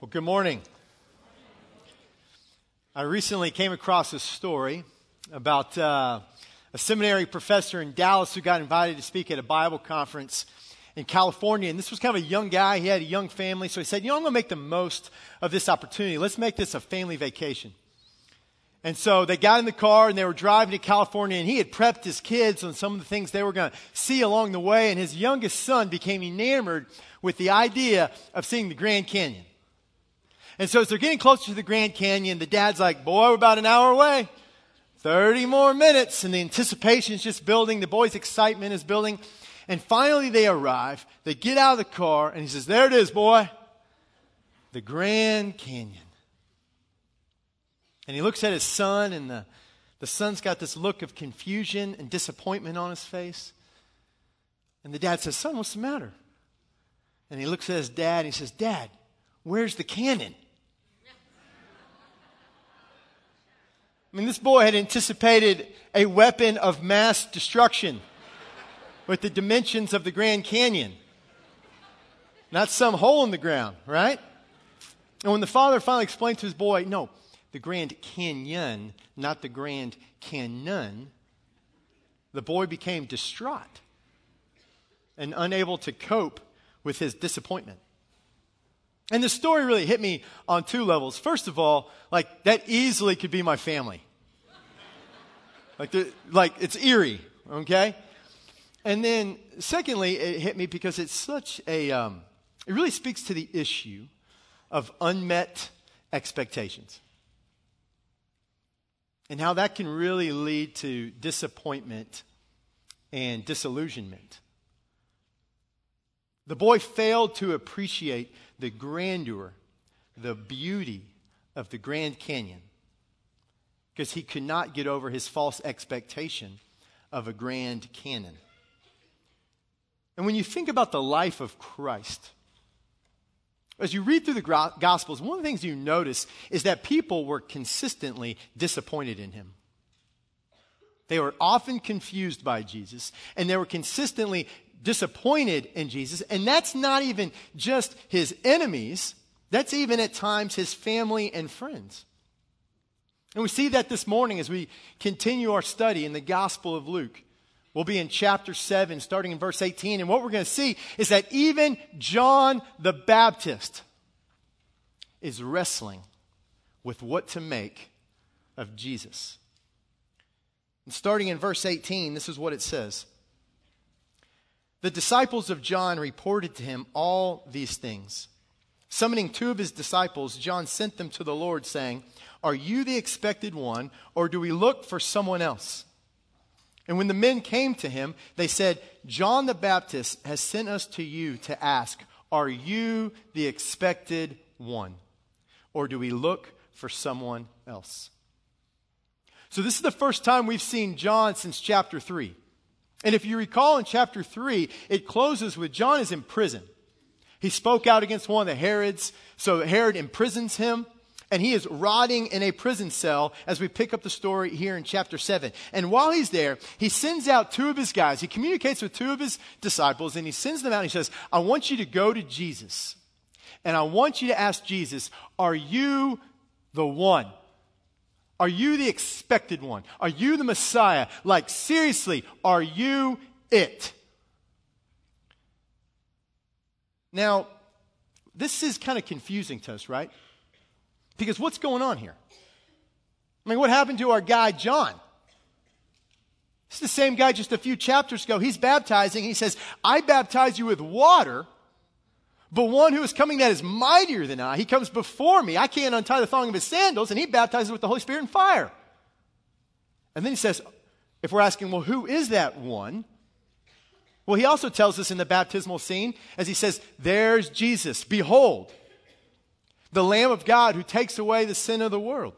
Well, good morning. I recently came across a story about uh, a seminary professor in Dallas who got invited to speak at a Bible conference in California. And this was kind of a young guy. He had a young family. So he said, You know, I'm going to make the most of this opportunity. Let's make this a family vacation. And so they got in the car and they were driving to California, and he had prepped his kids on some of the things they were going to see along the way. And his youngest son became enamored with the idea of seeing the Grand Canyon. And so as they're getting closer to the Grand Canyon, the dad's like, boy, we're about an hour away. 30 more minutes. And the anticipation is just building. The boy's excitement is building. And finally they arrive. They get out of the car and he says, there it is, boy. The Grand Canyon. And he looks at his son and the, the son's got this look of confusion and disappointment on his face. And the dad says, son, what's the matter? And he looks at his dad and he says, dad, where's the cannon? I mean, this boy had anticipated a weapon of mass destruction with the dimensions of the Grand Canyon, not some hole in the ground, right? And when the father finally explained to his boy, no, the grand cannon, not the Grand Canyon, the boy became distraught and unable to cope with his disappointment. And the story really hit me on two levels. First of all, like that easily could be my family. like, the, like it's eerie, okay? And then secondly, it hit me because it's such a, um, it really speaks to the issue of unmet expectations. And how that can really lead to disappointment and disillusionment. The boy failed to appreciate the grandeur, the beauty of the Grand Canyon because he could not get over his false expectation of a grand cannon. And when you think about the life of Christ, as you read through the Gospels, one of the things you notice is that people were consistently disappointed in him. They were often confused by Jesus, and they were consistently disappointed in Jesus. And that's not even just his enemies, that's even at times his family and friends. And we see that this morning as we continue our study in the Gospel of Luke. We'll be in chapter 7, starting in verse 18. And what we're going to see is that even John the Baptist is wrestling with what to make of Jesus. And starting in verse 18, this is what it says the disciples of John reported to him all these things. Summoning two of his disciples, John sent them to the Lord, saying, Are you the expected one, or do we look for someone else? And when the men came to him, they said, John the Baptist has sent us to you to ask, Are you the expected one, or do we look for someone else? So, this is the first time we've seen John since chapter 3. And if you recall in chapter 3, it closes with John is in prison. He spoke out against one of the Herods, so Herod imprisons him, and he is rotting in a prison cell as we pick up the story here in chapter 7. And while he's there, he sends out two of his guys. He communicates with two of his disciples, and he sends them out and he says, I want you to go to Jesus, and I want you to ask Jesus, Are you the one? Are you the expected one? Are you the Messiah? Like, seriously, are you it? Now, this is kind of confusing to us, right? Because what's going on here? I mean, what happened to our guy, John? It's the same guy just a few chapters ago. He's baptizing. He says, I baptize you with water, but one who is coming that is mightier than I, he comes before me. I can't untie the thong of his sandals, and he baptizes with the Holy Spirit and fire. And then he says, if we're asking, well, who is that one? Well, he also tells us in the baptismal scene, as he says, There's Jesus. Behold, the Lamb of God who takes away the sin of the world.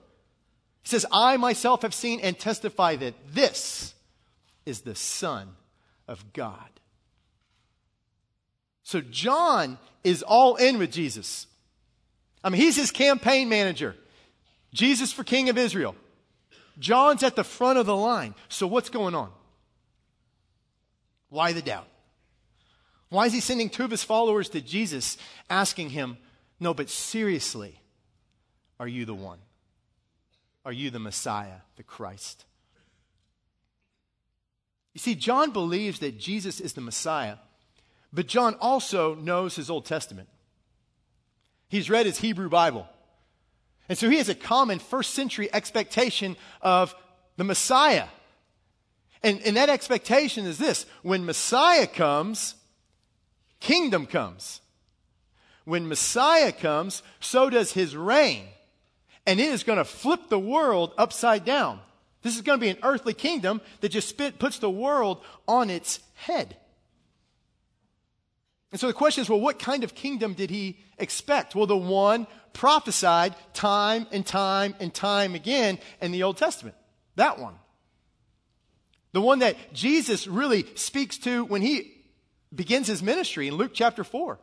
He says, I myself have seen and testify that this is the Son of God. So John is all in with Jesus. I mean, he's his campaign manager. Jesus for King of Israel. John's at the front of the line. So what's going on? Why the doubt? Why is he sending two of his followers to Jesus asking him, No, but seriously, are you the one? Are you the Messiah, the Christ? You see, John believes that Jesus is the Messiah, but John also knows his Old Testament. He's read his Hebrew Bible. And so he has a common first century expectation of the Messiah. And, and that expectation is this when Messiah comes, kingdom comes. When Messiah comes, so does his reign. And it is going to flip the world upside down. This is going to be an earthly kingdom that just spit, puts the world on its head. And so the question is well, what kind of kingdom did he expect? Well, the one prophesied time and time and time again in the Old Testament. That one. The one that Jesus really speaks to when he begins his ministry in Luke chapter 4.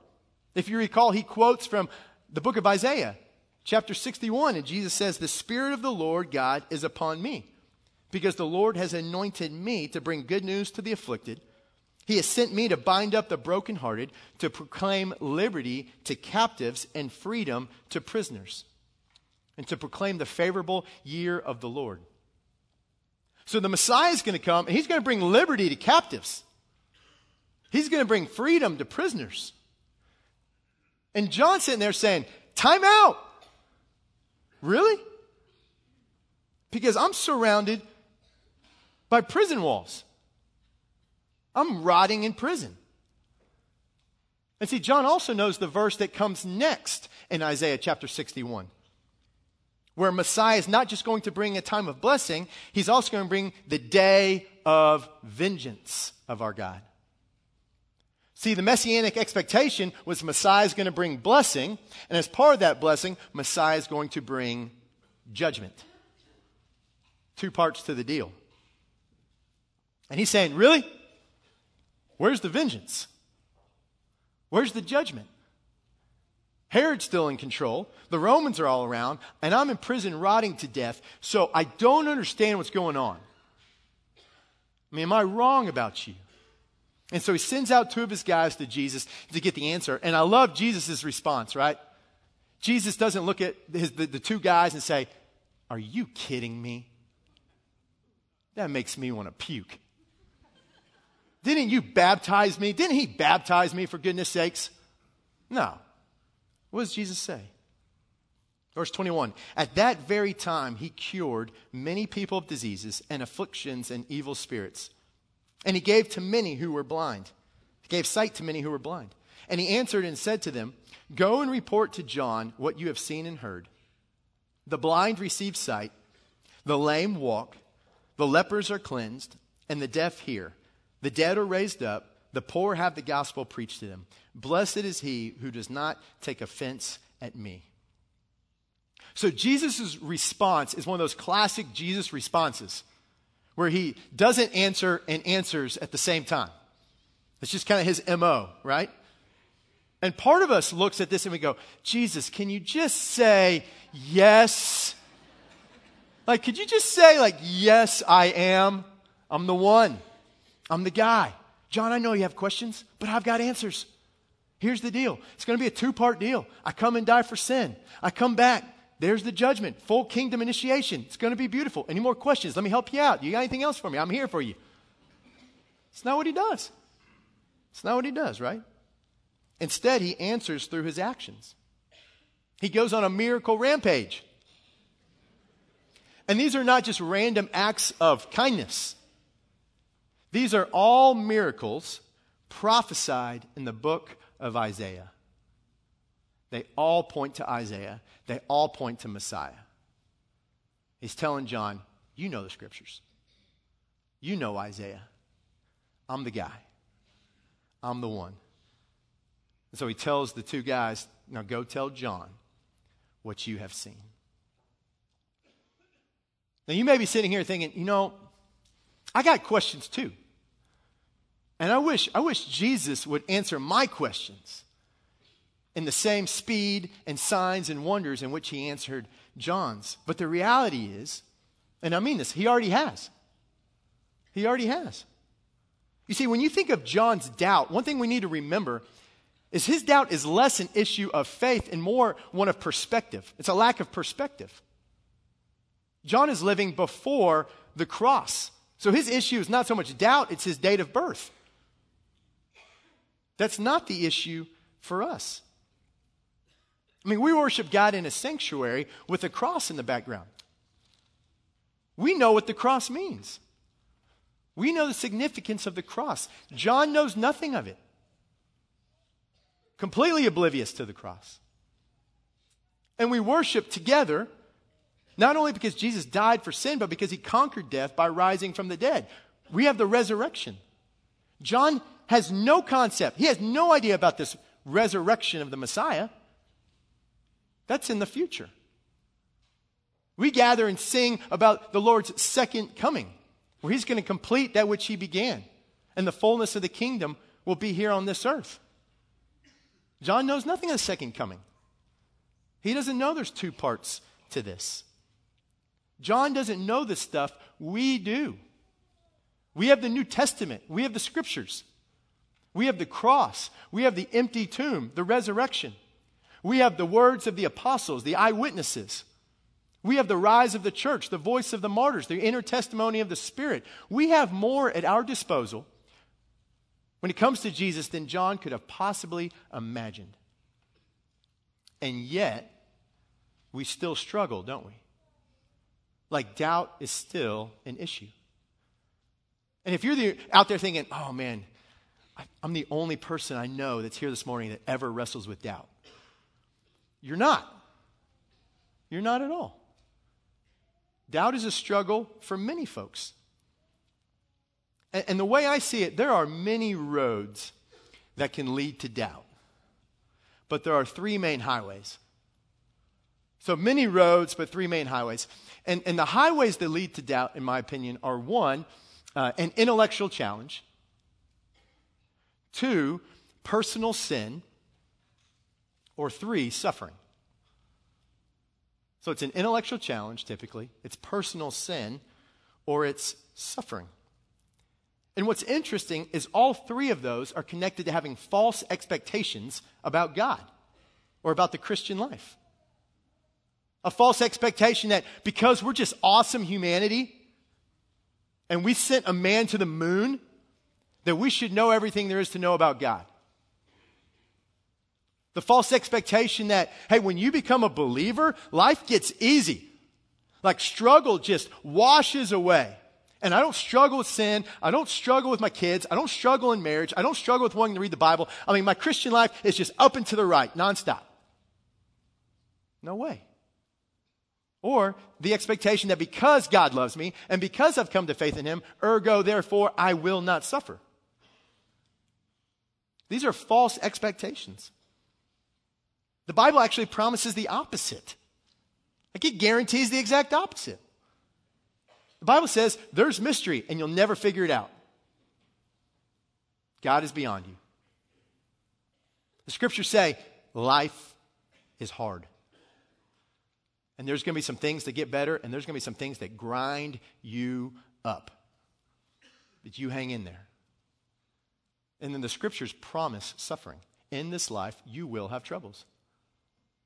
If you recall, he quotes from the book of Isaiah, chapter 61, and Jesus says, The Spirit of the Lord God is upon me, because the Lord has anointed me to bring good news to the afflicted. He has sent me to bind up the brokenhearted, to proclaim liberty to captives and freedom to prisoners, and to proclaim the favorable year of the Lord. So the Messiah is going to come, and he's going to bring liberty to captives. He's going to bring freedom to prisoners. And John's sitting there saying, Time out. Really? Because I'm surrounded by prison walls. I'm rotting in prison. And see, John also knows the verse that comes next in Isaiah chapter 61, where Messiah is not just going to bring a time of blessing, he's also going to bring the day of vengeance of our God. See, the messianic expectation was Messiah is going to bring blessing, and as part of that blessing, Messiah is going to bring judgment. Two parts to the deal. And he's saying, Really? Where's the vengeance? Where's the judgment? Herod's still in control. The Romans are all around, and I'm in prison rotting to death, so I don't understand what's going on. I mean, am I wrong about you? And so he sends out two of his guys to Jesus to get the answer. And I love Jesus' response, right? Jesus doesn't look at his, the, the two guys and say, Are you kidding me? That makes me want to puke. Didn't you baptize me? Didn't he baptize me for goodness sakes? No. What does Jesus say? Verse 21 At that very time, he cured many people of diseases and afflictions and evil spirits and he gave to many who were blind. He gave sight to many who were blind. And he answered and said to them, Go and report to John what you have seen and heard. The blind receive sight, the lame walk, the lepers are cleansed, and the deaf hear. The dead are raised up, the poor have the gospel preached to them. Blessed is he who does not take offense at me. So Jesus' response is one of those classic Jesus responses where he doesn't answer and answers at the same time. It's just kind of his MO, right? And part of us looks at this and we go, Jesus, can you just say yes? Like, could you just say, like, yes, I am? I'm the one. I'm the guy. John, I know you have questions, but I've got answers. Here's the deal it's going to be a two part deal. I come and die for sin, I come back. There's the judgment, full kingdom initiation. It's going to be beautiful. Any more questions? Let me help you out. You got anything else for me? I'm here for you. It's not what he does. It's not what he does, right? Instead, he answers through his actions. He goes on a miracle rampage. And these are not just random acts of kindness, these are all miracles prophesied in the book of Isaiah. They all point to Isaiah, they all point to Messiah. He's telling John, You know the scriptures, you know Isaiah. I'm the guy, I'm the one. And so he tells the two guys, Now go tell John what you have seen. Now, you may be sitting here thinking, you know, I got questions too. And I wish, I wish Jesus would answer my questions in the same speed and signs and wonders in which he answered John's. But the reality is, and I mean this, he already has. He already has. You see, when you think of John's doubt, one thing we need to remember is his doubt is less an issue of faith and more one of perspective. It's a lack of perspective. John is living before the cross. So his issue is not so much doubt, it's his date of birth. That's not the issue for us. I mean, we worship God in a sanctuary with a cross in the background. We know what the cross means. We know the significance of the cross. John knows nothing of it completely oblivious to the cross. And we worship together, not only because Jesus died for sin, but because he conquered death by rising from the dead. We have the resurrection. John has no concept, he has no idea about this resurrection of the Messiah. That's in the future. We gather and sing about the Lord's second coming, where he's going to complete that which he began, and the fullness of the kingdom will be here on this earth. John knows nothing of the second coming. He doesn't know there's two parts to this. John doesn't know this stuff. We do. We have the New Testament, we have the scriptures, we have the cross, we have the empty tomb, the resurrection, we have the words of the apostles, the eyewitnesses. We have the rise of the church, the voice of the martyrs, the inner testimony of the Spirit. We have more at our disposal when it comes to Jesus than John could have possibly imagined. And yet, we still struggle, don't we? Like, doubt is still an issue. And if you're the, out there thinking, oh man, I'm the only person I know that's here this morning that ever wrestles with doubt, you're not. You're not at all. Doubt is a struggle for many folks. And, and the way I see it, there are many roads that can lead to doubt, but there are three main highways. So many roads, but three main highways. And, and the highways that lead to doubt, in my opinion, are one, uh, an intellectual challenge, two, personal sin, or three, suffering. So it's an intellectual challenge, typically, it's personal sin, or it's suffering. And what's interesting is all three of those are connected to having false expectations about God or about the Christian life. A false expectation that because we're just awesome humanity and we sent a man to the moon, that we should know everything there is to know about God. The false expectation that, hey, when you become a believer, life gets easy. Like struggle just washes away. And I don't struggle with sin. I don't struggle with my kids. I don't struggle in marriage. I don't struggle with wanting to read the Bible. I mean, my Christian life is just up and to the right, nonstop. No way. Or the expectation that because God loves me and because I've come to faith in Him, ergo, therefore, I will not suffer. These are false expectations. The Bible actually promises the opposite. Like it guarantees the exact opposite. The Bible says there's mystery and you'll never figure it out. God is beyond you. The scriptures say life is hard. And there's going to be some things that get better, and there's going to be some things that grind you up. But you hang in there. And then the scriptures promise suffering. In this life, you will have troubles.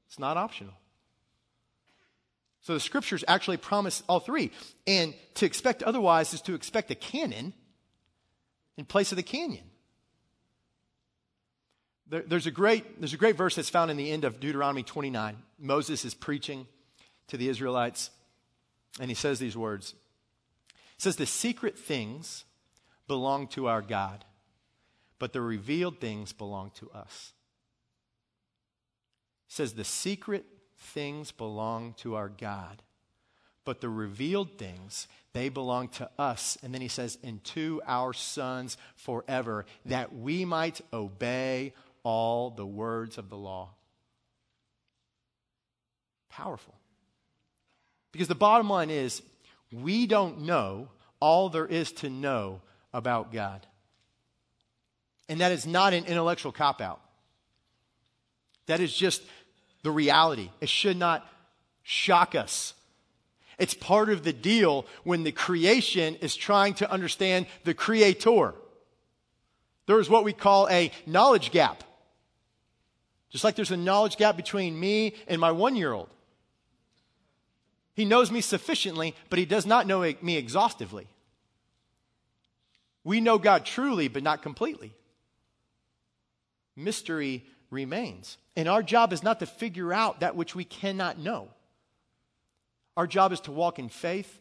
It's not optional. So the scriptures actually promise all three. And to expect otherwise is to expect a cannon in place of the canyon. There, there's, a great, there's a great verse that's found in the end of Deuteronomy 29. Moses is preaching to the Israelites, and he says these words. He says, The secret things belong to our God, but the revealed things belong to us. Says, The secret things belong to our God, but the revealed things, they belong to us. And then he says, and to our sons forever, that we might obey all the words of the law. Powerful. Because the bottom line is, we don't know all there is to know about God. And that is not an intellectual cop out. That is just the reality. It should not shock us. It's part of the deal when the creation is trying to understand the creator. There is what we call a knowledge gap. Just like there's a knowledge gap between me and my one year old. He knows me sufficiently, but he does not know me exhaustively. We know God truly, but not completely. Mystery remains. And our job is not to figure out that which we cannot know. Our job is to walk in faith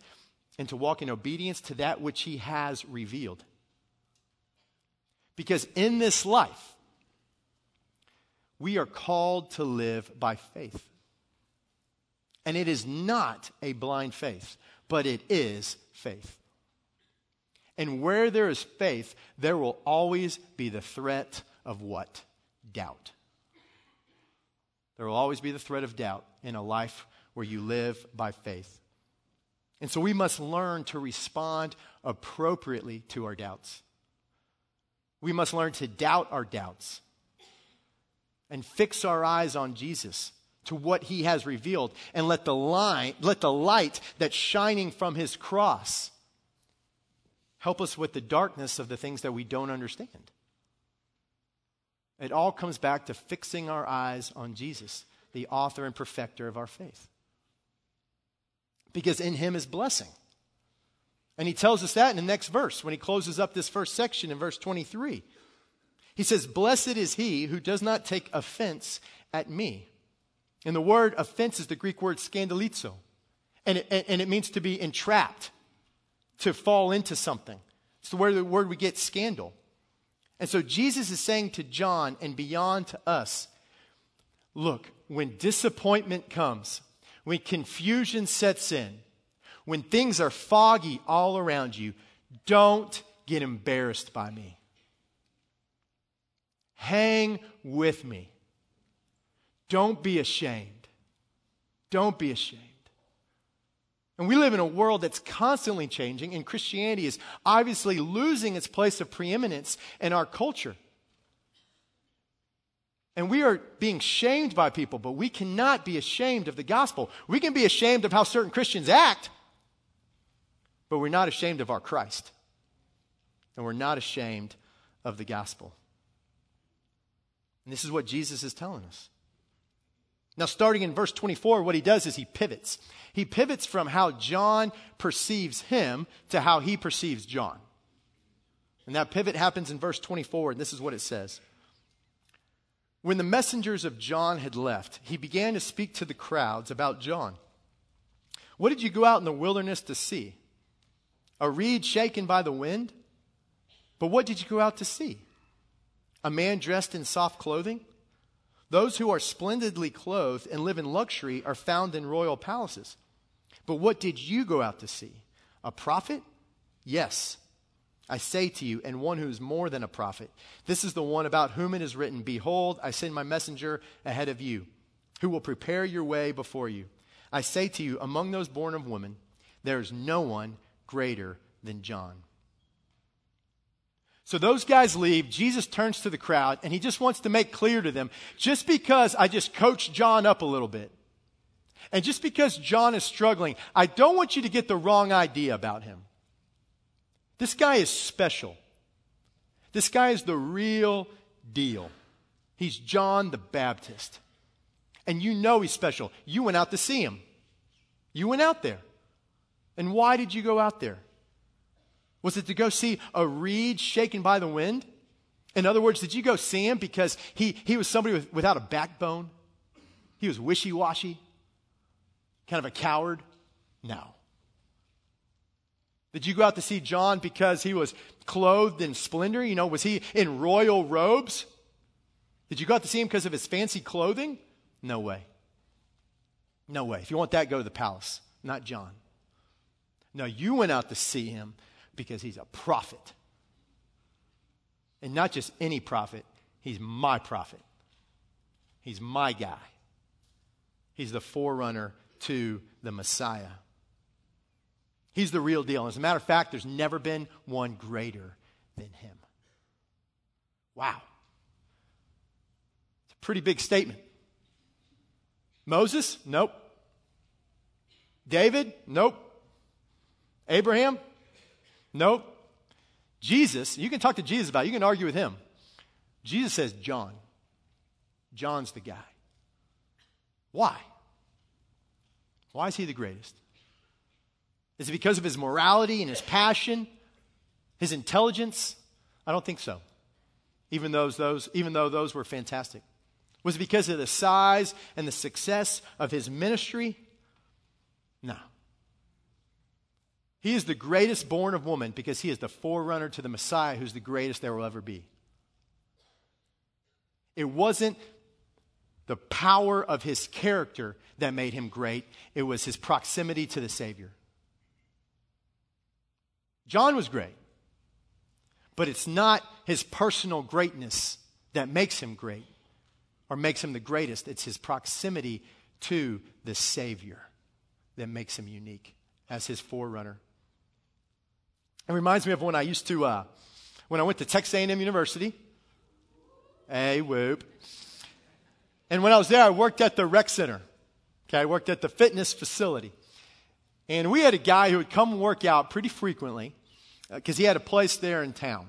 and to walk in obedience to that which He has revealed. Because in this life, we are called to live by faith. And it is not a blind faith, but it is faith. And where there is faith, there will always be the threat of what? Doubt. There will always be the threat of doubt in a life where you live by faith. And so we must learn to respond appropriately to our doubts. We must learn to doubt our doubts and fix our eyes on Jesus to what he has revealed and let the light, let the light that's shining from his cross help us with the darkness of the things that we don't understand. It all comes back to fixing our eyes on Jesus, the author and perfecter of our faith. Because in him is blessing. And he tells us that in the next verse when he closes up this first section in verse 23. He says, Blessed is he who does not take offense at me. And the word offense is the Greek word scandalizo. And it, and it means to be entrapped, to fall into something. It's the word, the word we get scandal. And so Jesus is saying to John and beyond to us look, when disappointment comes, when confusion sets in, when things are foggy all around you, don't get embarrassed by me. Hang with me. Don't be ashamed. Don't be ashamed. And we live in a world that's constantly changing, and Christianity is obviously losing its place of preeminence in our culture. And we are being shamed by people, but we cannot be ashamed of the gospel. We can be ashamed of how certain Christians act, but we're not ashamed of our Christ. And we're not ashamed of the gospel. And this is what Jesus is telling us. Now, starting in verse 24, what he does is he pivots. He pivots from how John perceives him to how he perceives John. And that pivot happens in verse 24, and this is what it says. When the messengers of John had left, he began to speak to the crowds about John. What did you go out in the wilderness to see? A reed shaken by the wind? But what did you go out to see? A man dressed in soft clothing? Those who are splendidly clothed and live in luxury are found in royal palaces. But what did you go out to see? A prophet? Yes, I say to you, and one who is more than a prophet. This is the one about whom it is written Behold, I send my messenger ahead of you, who will prepare your way before you. I say to you, among those born of woman, there is no one greater than John. So those guys leave. Jesus turns to the crowd and he just wants to make clear to them just because I just coached John up a little bit, and just because John is struggling, I don't want you to get the wrong idea about him. This guy is special. This guy is the real deal. He's John the Baptist. And you know he's special. You went out to see him. You went out there. And why did you go out there? Was it to go see a reed shaken by the wind? In other words, did you go see him because he, he was somebody with, without a backbone? He was wishy washy? Kind of a coward? No. Did you go out to see John because he was clothed in splendor? You know, was he in royal robes? Did you go out to see him because of his fancy clothing? No way. No way. If you want that, go to the palace, not John. No, you went out to see him because he's a prophet. And not just any prophet, he's my prophet. He's my guy. He's the forerunner to the Messiah. He's the real deal. As a matter of fact, there's never been one greater than him. Wow. It's a pretty big statement. Moses? Nope. David? Nope. Abraham? Nope. Jesus, you can talk to Jesus about it, you can argue with him. Jesus says John. John's the guy. Why? Why is he the greatest? Is it because of his morality and his passion, his intelligence? I don't think so. Even those, those, even though those were fantastic. Was it because of the size and the success of his ministry? No. He is the greatest born of woman because he is the forerunner to the Messiah who's the greatest there will ever be. It wasn't the power of his character that made him great, it was his proximity to the Savior. John was great, but it's not his personal greatness that makes him great or makes him the greatest. It's his proximity to the Savior that makes him unique as his forerunner. It reminds me of when I used to, uh, when I went to Texas A&M University. Hey, whoop. And when I was there, I worked at the rec center. Okay, I worked at the fitness facility. And we had a guy who would come work out pretty frequently because uh, he had a place there in town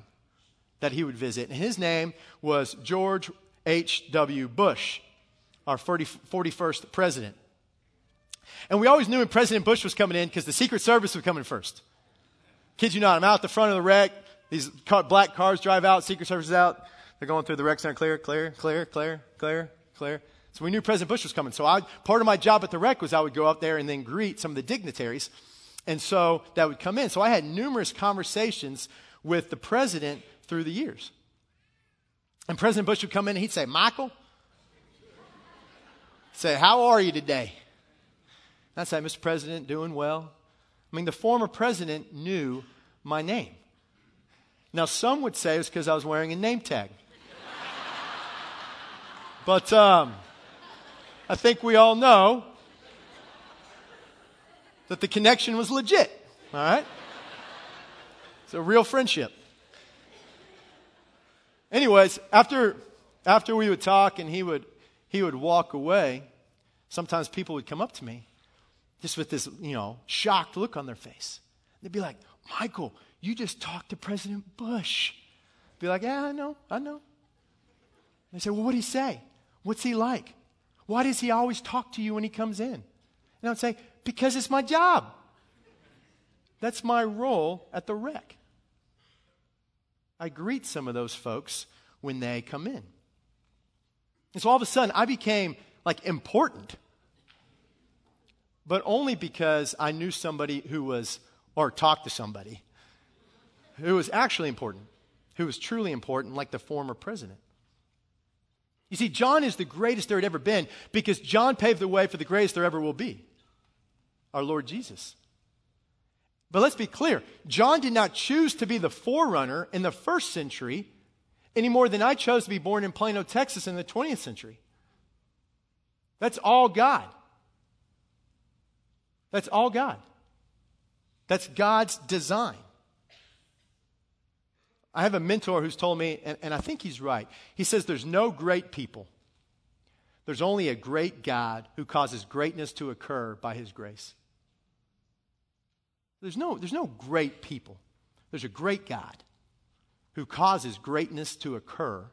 that he would visit. And his name was George H.W. Bush, our 40, 41st president. And we always knew when President Bush was coming in because the Secret Service was coming first. Kid you not, I'm out the front of the rec. These car, black cars drive out, Secret Service is out. They're going through the rec center, clear, clear, clear, clear, clear, clear. So we knew President Bush was coming. So I, part of my job at the rec was I would go up there and then greet some of the dignitaries. And so that would come in. So I had numerous conversations with the president through the years. And President Bush would come in and he'd say, Michael, say, how are you today? I'd say, Mr. President, doing well. I mean, the former president knew my name. Now, some would say it's because I was wearing a name tag. but um, I think we all know that the connection was legit. All right? It's a real friendship. Anyways, after, after we would talk and he would, he would walk away, sometimes people would come up to me just with this, you know, shocked look on their face. They'd be like, Michael, you just talked to President Bush. Be like, yeah, I know, I know. They say, well, what'd he say? What's he like? Why does he always talk to you when he comes in? And I'd say, because it's my job. That's my role at the rec. I greet some of those folks when they come in. And so all of a sudden, I became like important, but only because I knew somebody who was, or talked to somebody who was actually important, who was truly important, like the former president. You see, John is the greatest there had ever been because John paved the way for the greatest there ever will be our Lord Jesus. But let's be clear John did not choose to be the forerunner in the first century any more than I chose to be born in Plano, Texas in the 20th century. That's all God. That's all God. That's God's design. I have a mentor who's told me, and, and, I think he's right. He says there's no great people. There's only a great God who causes greatness to occur by his grace. There's no, there's no great people. There's a great God who causes greatness to occur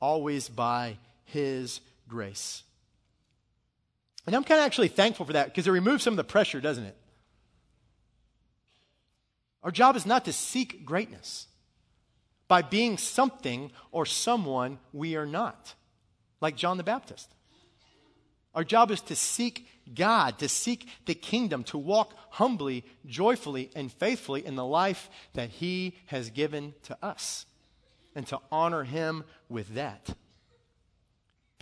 always by his grace. And I'm kind of actually thankful for that because it removes some of the pressure, doesn't it? Our job is not to seek greatness by being something or someone we are not, like John the Baptist. Our job is to seek God, to seek the kingdom, to walk humbly, joyfully, and faithfully in the life that He has given to us, and to honor Him with that.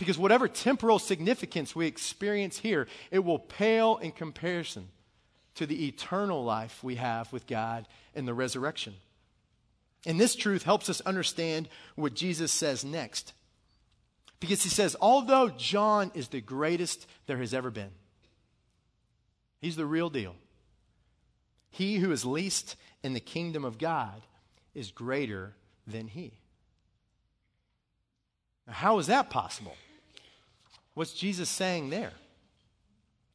Because whatever temporal significance we experience here, it will pale in comparison to the eternal life we have with God in the resurrection. And this truth helps us understand what Jesus says next. Because he says, although John is the greatest there has ever been, he's the real deal. He who is least in the kingdom of God is greater than he. Now, how is that possible? What's Jesus saying there?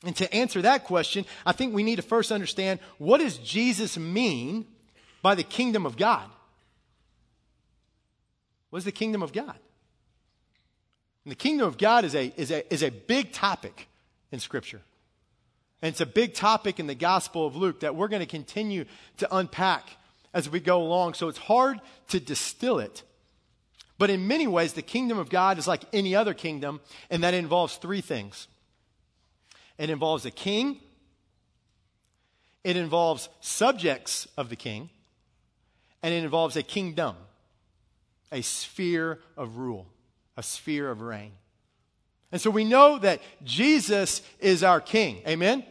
And to answer that question, I think we need to first understand what does Jesus mean by the kingdom of God? What is the kingdom of God? And the kingdom of God is a, is, a, is a big topic in Scripture. And it's a big topic in the Gospel of Luke that we're going to continue to unpack as we go along. So it's hard to distill it. But in many ways, the kingdom of God is like any other kingdom, and that involves three things it involves a king, it involves subjects of the king, and it involves a kingdom, a sphere of rule, a sphere of reign. And so we know that Jesus is our king. Amen?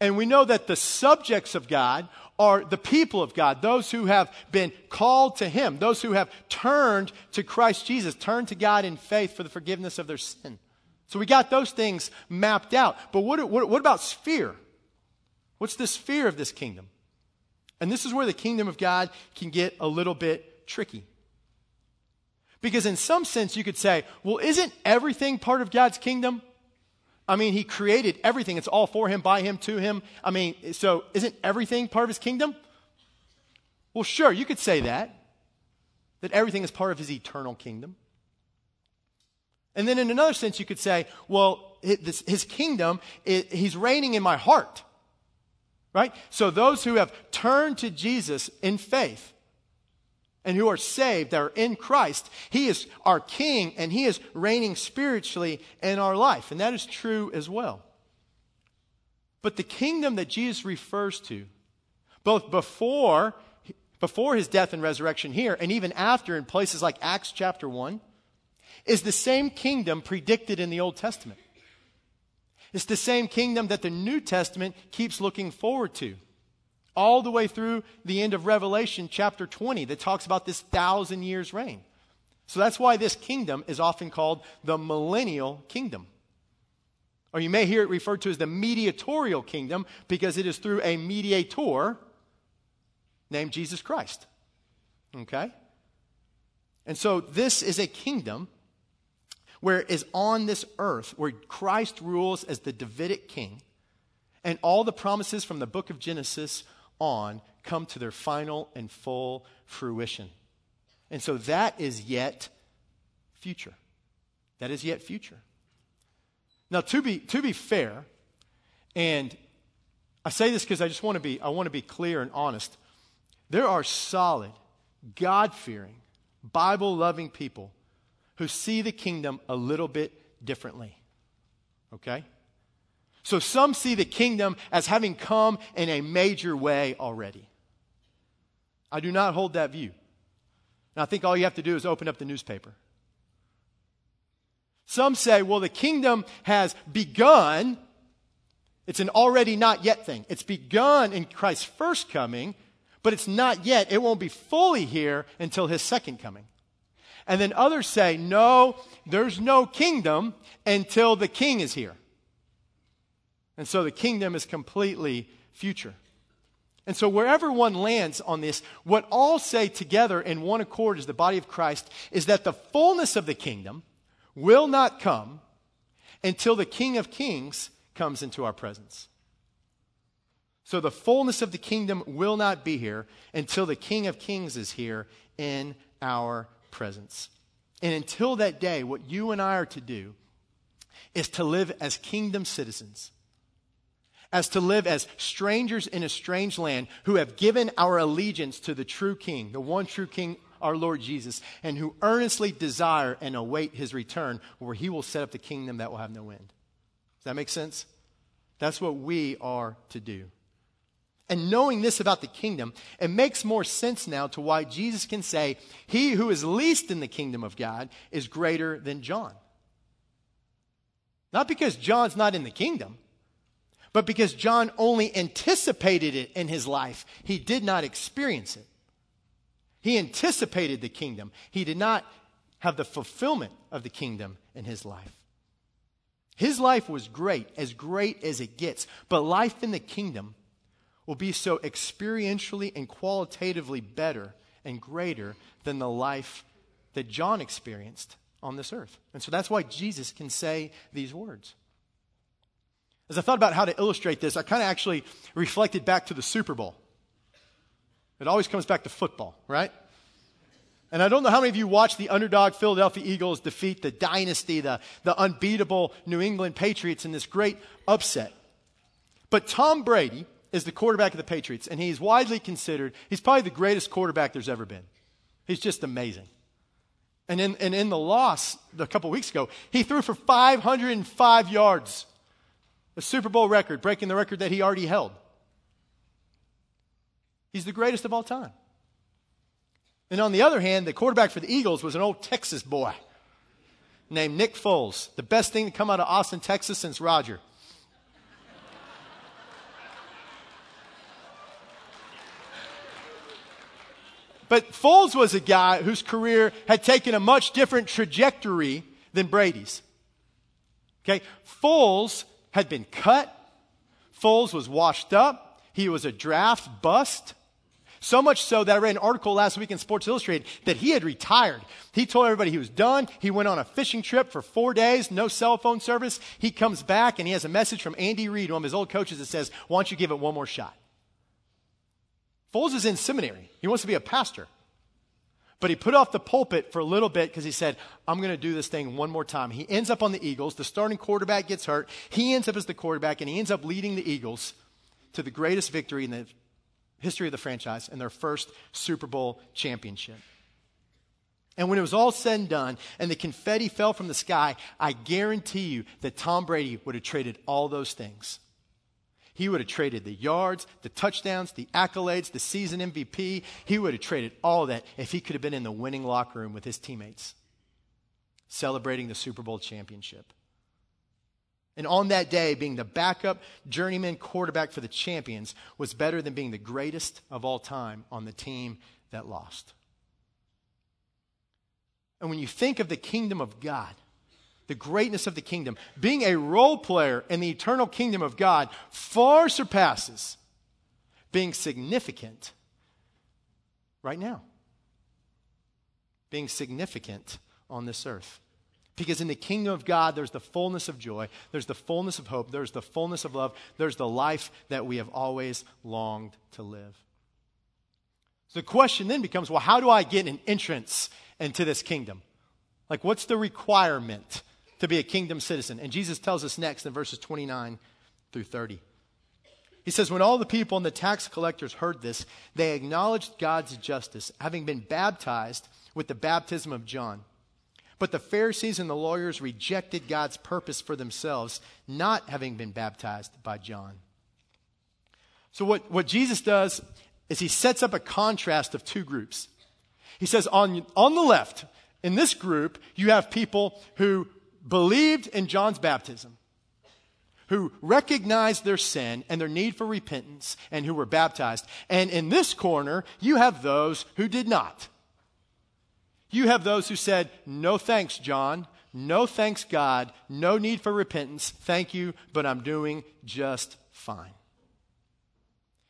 And we know that the subjects of God are the people of God, those who have been called to Him, those who have turned to Christ Jesus, turned to God in faith for the forgiveness of their sin. So we got those things mapped out. But what, what, what about sphere? What's the sphere of this kingdom? And this is where the kingdom of God can get a little bit tricky. Because in some sense, you could say, well, isn't everything part of God's kingdom? I mean, He created everything. It's all for Him, by Him, to Him. I mean, so isn't everything part of His kingdom? Well, sure, you could say that, that everything is part of His eternal kingdom. And then in another sense, you could say, well, His kingdom, He's reigning in my heart right? So those who have turned to Jesus in faith and who are saved, that are in Christ, He is our King and He is reigning spiritually in our life. And that is true as well. But the kingdom that Jesus refers to, both before, before his death and resurrection here, and even after in places like Acts chapter 1, is the same kingdom predicted in the Old Testament. It's the same kingdom that the New Testament keeps looking forward to. All the way through the end of Revelation chapter 20 that talks about this thousand years reign. So that's why this kingdom is often called the millennial kingdom. Or you may hear it referred to as the mediatorial kingdom because it is through a mediator named Jesus Christ. Okay? And so this is a kingdom where is on this earth, where Christ rules as the Davidic king, and all the promises from the book of Genesis on come to their final and full fruition. And so that is yet future. That is yet future. Now, to be, to be fair, and I say this because I just want to be, I want to be clear and honest. There are solid, God fearing, Bible loving people who see the kingdom a little bit differently. Okay? So some see the kingdom as having come in a major way already. I do not hold that view. And I think all you have to do is open up the newspaper. Some say, well, the kingdom has begun. It's an already not yet thing. It's begun in Christ's first coming, but it's not yet. It won't be fully here until his second coming. And then others say, no, there's no kingdom until the king is here. And so the kingdom is completely future. And so wherever one lands on this, what all say together in one accord as the body of Christ is that the fullness of the kingdom will not come until the King of Kings comes into our presence. So the fullness of the kingdom will not be here until the King of Kings is here in our presence. And until that day, what you and I are to do is to live as kingdom citizens, as to live as strangers in a strange land who have given our allegiance to the true King, the one true King, our Lord Jesus, and who earnestly desire and await his return, where he will set up the kingdom that will have no end. Does that make sense? That's what we are to do. And knowing this about the kingdom, it makes more sense now to why Jesus can say, He who is least in the kingdom of God is greater than John. Not because John's not in the kingdom, but because John only anticipated it in his life. He did not experience it. He anticipated the kingdom, he did not have the fulfillment of the kingdom in his life. His life was great, as great as it gets, but life in the kingdom will be so experientially and qualitatively better and greater than the life that John experienced on this earth. And so that's why Jesus can say these words. As I thought about how to illustrate this, I kind of actually reflected back to the Super Bowl. It always comes back to football, right? And I don't know how many of you watched the underdog Philadelphia Eagles defeat the dynasty, the, the unbeatable New England Patriots in this great upset. But Tom Brady is the quarterback of the Patriots, and he's widely considered, he's probably the greatest quarterback there's ever been. He's just amazing. And in, and in the loss a couple weeks ago, he threw for 505 yards, a Super Bowl record, breaking the record that he already held. He's the greatest of all time. And on the other hand, the quarterback for the Eagles was an old Texas boy named Nick Foles, the best thing to come out of Austin, Texas since Roger. But Foles was a guy whose career had taken a much different trajectory than Brady's. Okay? Foles had been cut. Foles was washed up. He was a draft bust. So much so that I read an article last week in Sports Illustrated that he had retired. He told everybody he was done. He went on a fishing trip for four days, no cell phone service. He comes back and he has a message from Andy Reid, one of his old coaches, that says, Why don't you give it one more shot? Foles is in seminary. He wants to be a pastor. But he put off the pulpit for a little bit because he said, I'm going to do this thing one more time. He ends up on the Eagles. The starting quarterback gets hurt. He ends up as the quarterback, and he ends up leading the Eagles to the greatest victory in the history of the franchise and their first Super Bowl championship. And when it was all said and done and the confetti fell from the sky, I guarantee you that Tom Brady would have traded all those things he would have traded the yards, the touchdowns, the accolades, the season MVP. He would have traded all that if he could have been in the winning locker room with his teammates, celebrating the Super Bowl championship. And on that day, being the backup journeyman quarterback for the champions was better than being the greatest of all time on the team that lost. And when you think of the kingdom of God, the greatness of the kingdom. Being a role player in the eternal kingdom of God far surpasses being significant right now. Being significant on this earth. Because in the kingdom of God, there's the fullness of joy, there's the fullness of hope, there's the fullness of love, there's the life that we have always longed to live. So the question then becomes well, how do I get an entrance into this kingdom? Like, what's the requirement? To be a kingdom citizen. And Jesus tells us next in verses 29 through 30. He says, When all the people and the tax collectors heard this, they acknowledged God's justice, having been baptized with the baptism of John. But the Pharisees and the lawyers rejected God's purpose for themselves, not having been baptized by John. So, what, what Jesus does is he sets up a contrast of two groups. He says, on, on the left, in this group, you have people who believed in John's baptism, who recognized their sin and their need for repentance, and who were baptized. And in this corner, you have those who did not. You have those who said, No thanks, John. No thanks, God. No need for repentance. Thank you, but I'm doing just fine.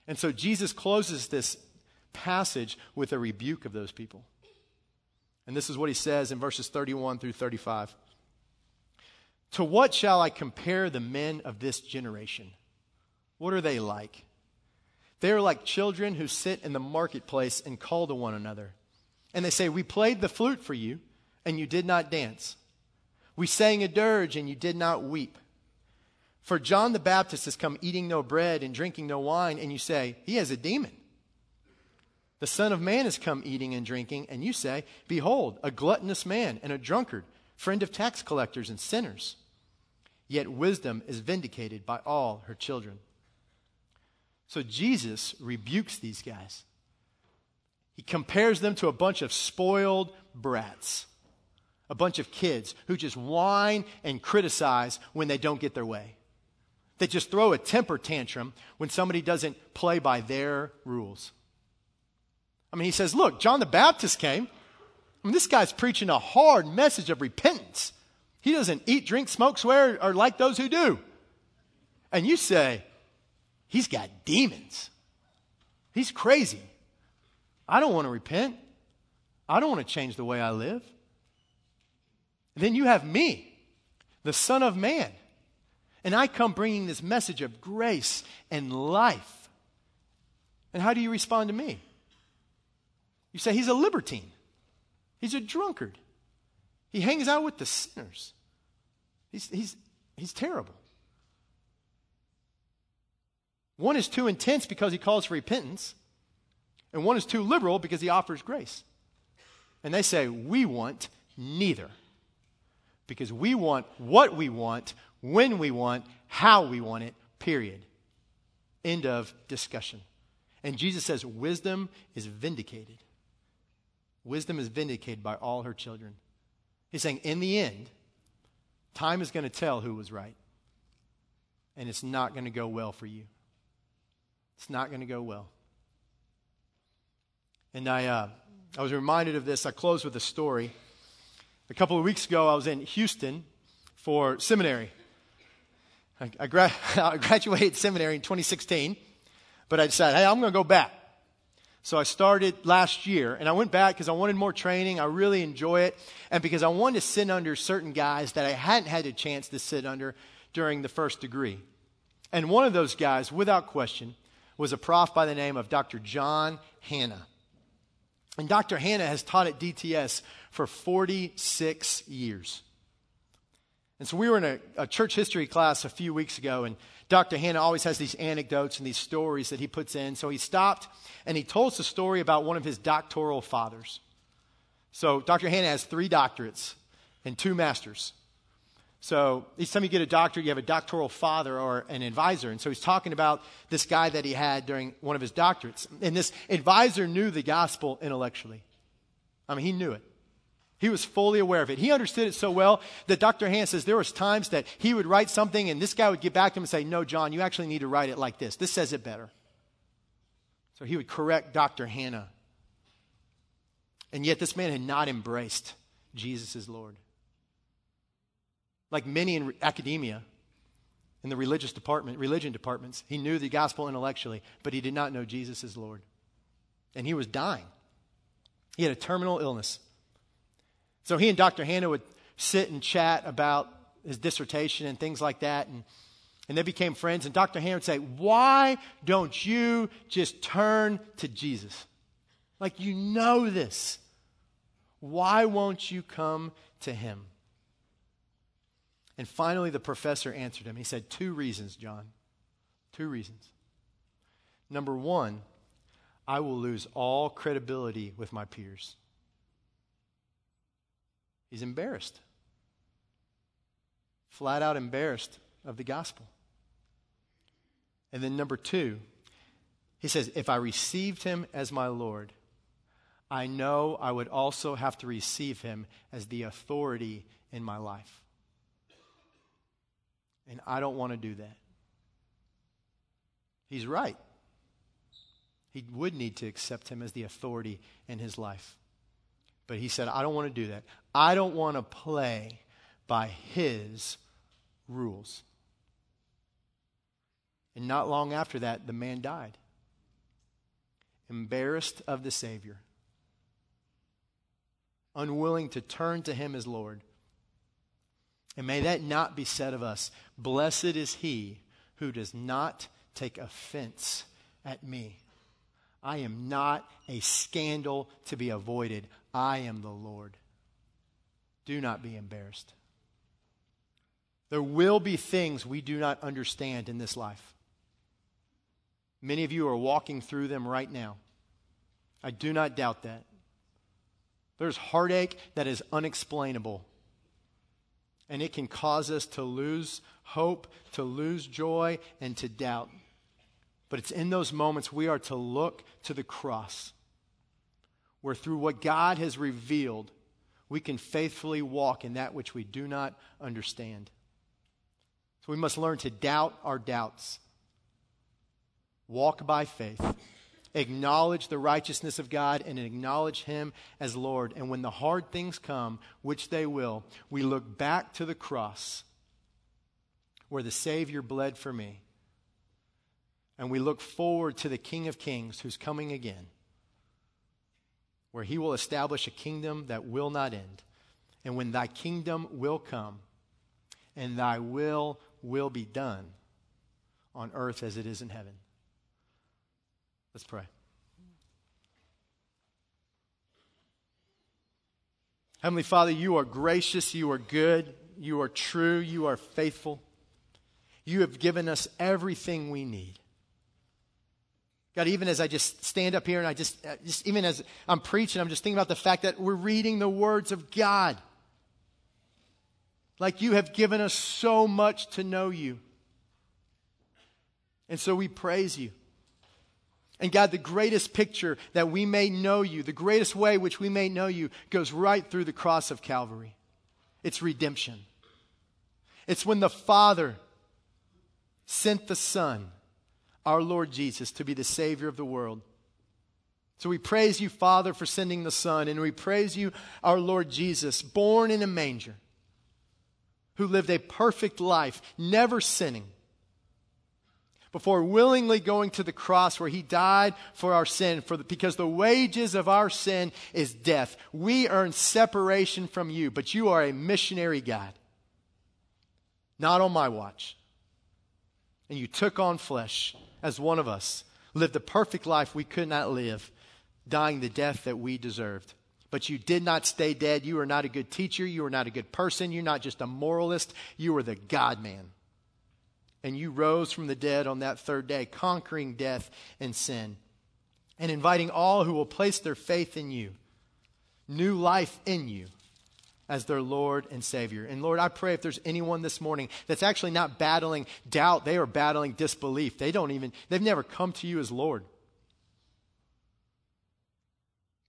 And so Jesus closes this passage with a rebuke of those people. And this is what he says in verses 31 through 35. To what shall I compare the men of this generation? What are they like? They are like children who sit in the marketplace and call to one another. And they say, We played the flute for you, and you did not dance. We sang a dirge, and you did not weep. For John the Baptist has come eating no bread and drinking no wine, and you say, He has a demon. The Son of Man has come eating and drinking, and you say, Behold, a gluttonous man and a drunkard, friend of tax collectors and sinners yet wisdom is vindicated by all her children. So Jesus rebukes these guys. He compares them to a bunch of spoiled brats, a bunch of kids who just whine and criticize when they don't get their way. They just throw a temper tantrum when somebody doesn't play by their rules. I mean, he says, Look, John the Baptist came. I mean, this guy's preaching a hard message of repentance. He doesn't eat, drink, smoke, swear, or like those who do. And you say, He's got demons. He's crazy. I don't want to repent. I don't want to change the way I live. then you have me, the Son of Man. And I come bringing this message of grace and life. And how do you respond to me? You say, He's a libertine. He's a drunkard. He hangs out with the sinners. He's, he's, he's terrible. One is too intense because he calls for repentance, and one is too liberal because he offers grace. And they say, We want neither. Because we want what we want, when we want, how we want it, period. End of discussion. And Jesus says, Wisdom is vindicated. Wisdom is vindicated by all her children. He's saying, in the end, time is going to tell who was right. And it's not going to go well for you. It's not going to go well. And I, uh, I was reminded of this. I close with a story. A couple of weeks ago, I was in Houston for seminary. I, I, gra- I graduated seminary in 2016, but I decided, hey, I'm going to go back. So I started last year, and I went back because I wanted more training. I really enjoy it, and because I wanted to sit under certain guys that I hadn't had a chance to sit under during the first degree. And one of those guys, without question, was a prof by the name of Dr. John Hannah. And Dr. Hannah has taught at DTS for 46 years. And so we were in a, a, church history class a few weeks ago, and Dr. Hannah always has these anecdotes and these stories that he puts in. So he stopped and he told us a story about one of his doctoral fathers. So Dr. Hannah has three doctorates and two masters. So each time you get a doctorate, you have a doctoral father or an advisor. And so he's talking about this guy that he had during one of his doctorates. And this advisor knew the gospel intellectually. I mean, he knew it. He was fully aware of it. He understood it so well that Dr. Hannah says there was times that he would write something and this guy would get back to him and say, no, John, you actually need to write it like this. This says it better. So he would correct Dr. Hannah. And yet this man had not embraced Jesus as Lord like many in academia, in the religious department, religion departments, he knew the gospel intellectually, but he did not know Jesus as Lord. And he was dying. He had a terminal illness. So he and Dr. Hannah would sit and chat about his dissertation and things like that. And, and they became friends. And Dr. Hannah would say, Why don't you just turn to Jesus? Like you know this. Why won't you come to him? And finally, the professor answered him. He said, Two reasons, John. Two reasons. Number one, I will lose all credibility with my peers. He's embarrassed, flat out embarrassed of the gospel. And then number two, he says, If I received him as my Lord, I know I would also have to receive him as the authority in my life. And I don't want to do that. He's right. He would need to accept him as the authority in his life. But he said, I don't want to do that. I don't want to play by his rules. And not long after that, the man died. Embarrassed of the Savior, unwilling to turn to him as Lord. And may that not be said of us. Blessed is he who does not take offense at me. I am not a scandal to be avoided. I am the Lord. Do not be embarrassed. There will be things we do not understand in this life. Many of you are walking through them right now. I do not doubt that. There's heartache that is unexplainable and it can cause us to lose hope, to lose joy, and to doubt. But it's in those moments we are to look to the cross, where through what God has revealed, we can faithfully walk in that which we do not understand. So we must learn to doubt our doubts, walk by faith acknowledge the righteousness of God and acknowledge Him as Lord. And when the hard things come, which they will, we look back to the cross where the Savior bled for me. And we look forward to the King of Kings who's coming again, where He will establish a kingdom that will not end. And when Thy kingdom will come, and Thy will will be done on earth as it is in heaven. Let's pray. Heavenly Father, you are gracious, you are good, you are true, you are faithful. You have given us everything we need. God, even as I just stand up here and I just, uh, just even as I'm preaching, I'm just thinking about the fact that we're reading the words of God. Like you have given us so much to know you. And so we praise you. And God, the greatest picture that we may know you, the greatest way which we may know you, goes right through the cross of Calvary. It's redemption. It's when the Father sent the Son, our Lord Jesus, to be the Savior of the world. So we praise you, Father, for sending the Son, and we praise you, our Lord Jesus, born in a manger, who lived a perfect life, never sinning before willingly going to the cross where he died for our sin, for the, because the wages of our sin is death. We earn separation from you, but you are a missionary God. Not on my watch. And you took on flesh as one of us, lived the perfect life we could not live, dying the death that we deserved. But you did not stay dead. You are not a good teacher. You are not a good person. You're not just a moralist. You are the God man and you rose from the dead on that third day, conquering death and sin, and inviting all who will place their faith in you, new life in you as their Lord and Savior. And Lord, I pray if there's anyone this morning that's actually not battling doubt, they are battling disbelief. They don't even, they've never come to you as Lord.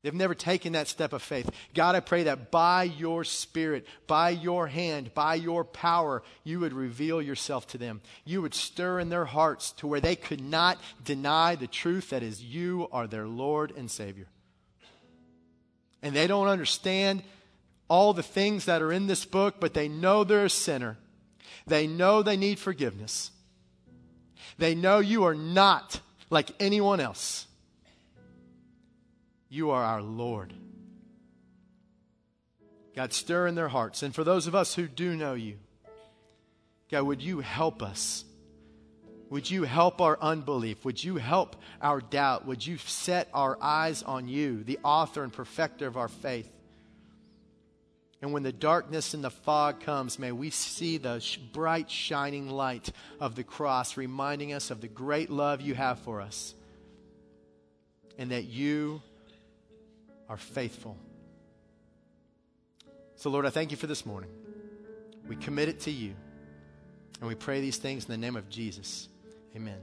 They've never taken that step of faith. God, I pray that by your Spirit, by your hand, by your power, you would reveal yourself to them. You would stir in their hearts to where they could not deny the truth that is you are their Lord and Savior. And they don't understand all the things that are in this book, but they know they're a sinner. They know they need forgiveness. They know you are not like anyone else. You are our Lord. God, stir in their hearts. And for those of us who do know you, God, would you help us? Would you help our unbelief? Would you help our doubt? Would you set our eyes on you, the author and perfecter of our faith? And when the darkness and the fog comes, may we see the bright, shining light of the cross reminding us of the great love you have for us and that you are faithful. So, Lord, I thank you for this morning. We commit it to you. And we pray these things in the name of Jesus. Amen.